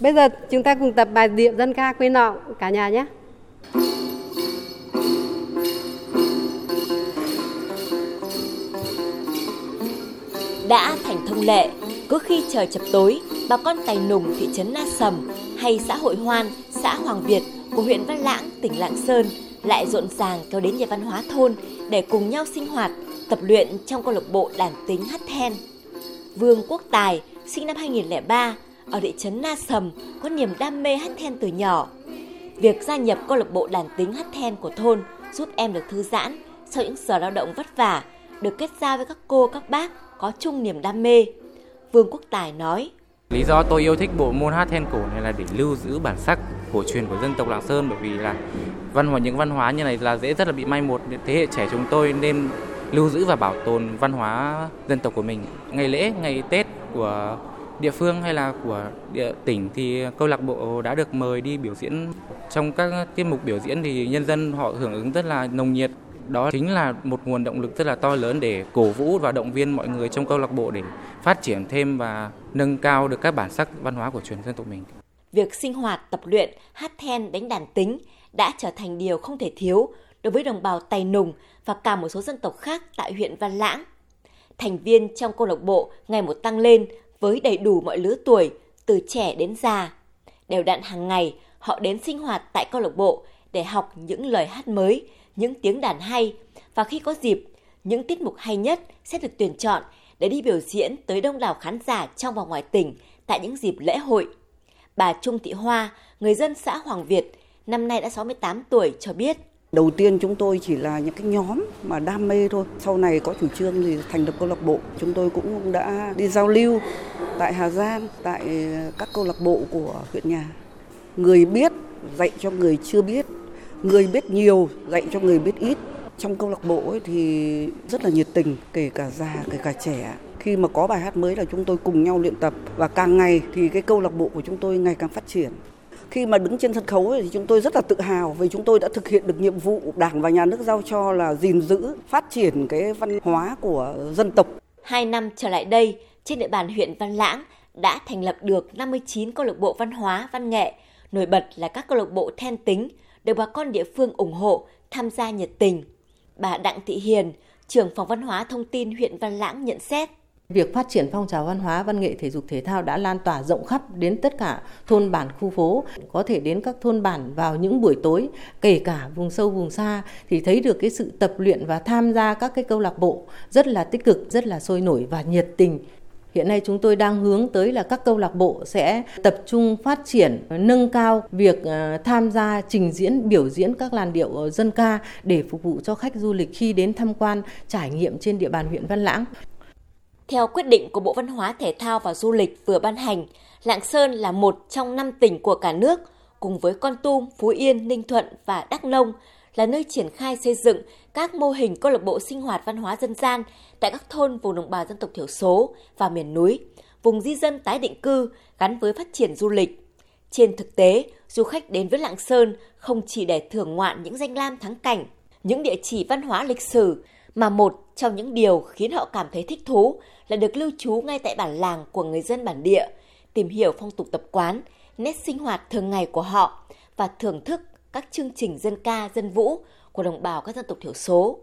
Bây giờ chúng ta cùng tập bài điệu dân ca quê nọ cả nhà nhé. Đã thành thông lệ, cứ khi trời chập tối, bà con Tài Nùng thị trấn Na Sầm hay xã Hội Hoan, xã Hoàng Việt của huyện Văn Lãng, tỉnh Lạng Sơn lại rộn ràng kéo đến nhà văn hóa thôn để cùng nhau sinh hoạt, tập luyện trong câu lạc bộ đàn tính hát then. Vương Quốc Tài, sinh năm 2003, ở thị trấn Na Sầm có niềm đam mê hát then từ nhỏ. Việc gia nhập câu lạc bộ đàn tính hát then của thôn giúp em được thư giãn sau những giờ lao động vất vả, được kết giao với các cô các bác có chung niềm đam mê. Vương Quốc Tài nói: Lý do tôi yêu thích bộ môn hát then cổ này là để lưu giữ bản sắc cổ truyền của dân tộc Lạng Sơn bởi vì là văn hóa những văn hóa như này là dễ rất là bị mai một thế hệ trẻ chúng tôi nên lưu giữ và bảo tồn văn hóa dân tộc của mình ngày lễ ngày tết của địa phương hay là của địa tỉnh thì câu lạc bộ đã được mời đi biểu diễn trong các tiết mục biểu diễn thì nhân dân họ hưởng ứng rất là nồng nhiệt đó chính là một nguồn động lực rất là to lớn để cổ vũ và động viên mọi người trong câu lạc bộ để phát triển thêm và nâng cao được các bản sắc văn hóa của truyền dân tộc mình. Việc sinh hoạt, tập luyện, hát then, đánh đàn tính đã trở thành điều không thể thiếu đối với đồng bào tài Nùng và cả một số dân tộc khác tại huyện Văn Lãng. Thành viên trong câu lạc bộ ngày một tăng lên với đầy đủ mọi lứa tuổi, từ trẻ đến già. Đều đặn hàng ngày, họ đến sinh hoạt tại câu lạc bộ để học những lời hát mới, những tiếng đàn hay và khi có dịp, những tiết mục hay nhất sẽ được tuyển chọn để đi biểu diễn tới đông đảo khán giả trong và ngoài tỉnh tại những dịp lễ hội. Bà Trung Thị Hoa, người dân xã Hoàng Việt, năm nay đã 68 tuổi cho biết. Đầu tiên chúng tôi chỉ là những cái nhóm mà đam mê thôi. Sau này có chủ trương thì thành lập câu lạc bộ. Chúng tôi cũng đã đi giao lưu tại Hà Giang, tại ờ, các câu lạc bộ của huyện nhà. Người biết dạy cho người chưa biết, người biết nhiều dạy cho người biết ít. Trong câu lạc bộ ấy thì rất là nhiệt tình, kể cả già, kể cả trẻ. Khi mà có bài hát mới là chúng tôi cùng nhau luyện tập và càng ngày thì cái câu lạc bộ của chúng tôi ngày càng phát triển khi mà đứng trên sân khấu thì chúng tôi rất là tự hào vì chúng tôi đã thực hiện được nhiệm vụ đảng và nhà nước giao cho là gìn giữ, phát triển cái văn hóa của dân tộc. Hai năm trở lại đây, trên địa bàn huyện Văn Lãng đã thành lập được 59 câu lạc bộ văn hóa, văn nghệ, nổi bật là các câu lạc bộ then tính, được bà con địa phương ủng hộ, tham gia nhiệt tình. Bà Đặng Thị Hiền, trưởng phòng văn hóa thông tin huyện Văn Lãng nhận xét. Việc phát triển phong trào văn hóa, văn nghệ, thể dục thể thao đã lan tỏa rộng khắp đến tất cả thôn bản, khu phố, có thể đến các thôn bản vào những buổi tối, kể cả vùng sâu vùng xa thì thấy được cái sự tập luyện và tham gia các cái câu lạc bộ rất là tích cực, rất là sôi nổi và nhiệt tình. Hiện nay chúng tôi đang hướng tới là các câu lạc bộ sẽ tập trung phát triển, nâng cao việc ờ, tham gia trình diễn, biểu diễn các làn điệu ờ, dân ca để phục vụ cho khách du lịch khi đến tham quan trải nghiệm trên địa bàn huyện Văn Lãng. Theo quyết định của Bộ Văn hóa Thể thao và Du lịch vừa ban hành, Lạng Sơn là một trong năm tỉnh của cả nước, cùng với Con Tum, Phú Yên, Ninh Thuận và Đắk Nông là nơi triển khai xây dựng các mô hình câu lạc bộ sinh hoạt văn hóa dân gian tại các thôn vùng đồng bào dân tộc thiểu số và miền núi, vùng di dân tái định cư gắn với phát triển du lịch. Trên thực tế, du khách đến với Lạng Sơn không chỉ để thưởng ngoạn những danh lam thắng cảnh, những địa chỉ văn hóa lịch sử, mà một trong những điều khiến họ cảm thấy thích thú là được lưu trú ngay tại bản làng của người dân bản địa, tìm hiểu phong tục tập quán, nét sinh hoạt thường ngày của họ và thưởng thức các chương trình dân ca, dân vũ của đồng bào các dân tộc thiểu số.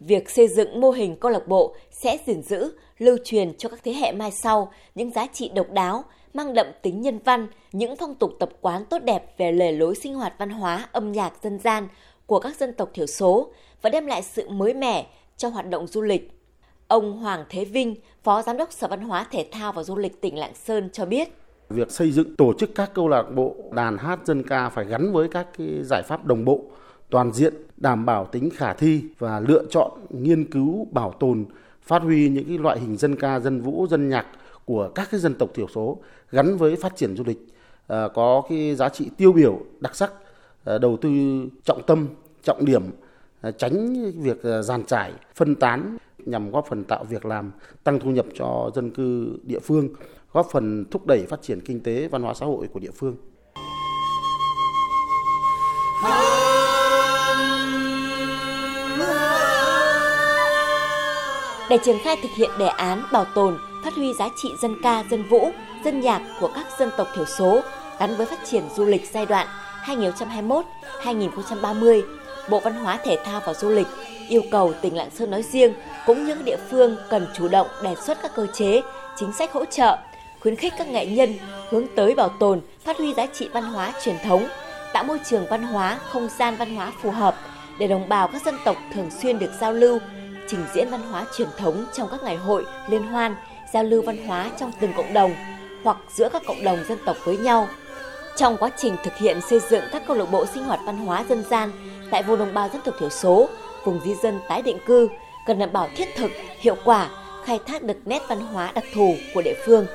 Việc xây dựng mô hình câu lạc bộ sẽ gìn giữ, lưu truyền cho các thế hệ mai sau những giá trị độc đáo, mang đậm tính nhân văn, những phong tục tập quán tốt đẹp về lề lối sinh hoạt văn hóa, âm nhạc dân gian của các dân tộc thiểu số và đem lại sự mới mẻ cho hoạt động du lịch. Ông Hoàng Thế Vinh, Phó Giám đốc Sở Văn hóa Thể thao và Du lịch tỉnh Lạng Sơn cho biết. Việc xây dựng tổ chức các câu lạc bộ đàn hát dân ca phải gắn với các cái giải pháp đồng bộ, toàn diện, đảm bảo tính khả thi và lựa chọn, nghiên cứu, bảo tồn, phát huy những cái loại hình dân ca, dân vũ, dân nhạc của các cái dân tộc thiểu số gắn với phát triển du lịch ờ, có cái giá trị tiêu biểu đặc sắc ờ, đầu tư trọng tâm trọng điểm Ờ, tránh việc ờ, giàn trải phân tán nhằm góp phần tạo việc làm tăng thu nhập cho dân cư địa phương góp phần thúc đẩy phát triển kinh tế văn hóa xã hội của địa phương. Để triển khai thực hiện đề án bảo tồn phát huy giá trị dân ca, dân vũ, dân nhạc của các dân tộc thiểu số gắn với phát triển du lịch giai đoạn 2021-2030, Bộ Văn hóa Thể thao và Du lịch yêu cầu tỉnh Lạng Sơn nói riêng cũng như các địa phương cần chủ động đề xuất các cơ chế, chính sách hỗ trợ, khuyến khích các nghệ nhân hướng tới bảo tồn, phát huy giá trị văn hóa truyền thống, tạo môi trường văn hóa, không gian văn hóa phù hợp để đồng bào các dân tộc thường xuyên được giao lưu, trình diễn văn hóa truyền thống trong các ngày hội, liên hoan, giao lưu văn hóa trong từng cộng đồng hoặc giữa các cộng đồng dân tộc với nhau. Trong quá trình thực hiện xây dựng các câu lạc bộ sinh hoạt văn hóa dân gian tại vùng đồng bào dân tộc thiểu số, vùng di dân tái định cư cần đảm bảo thiết thực, hiệu quả, khai thác được nét văn hóa đặc thù của địa phương.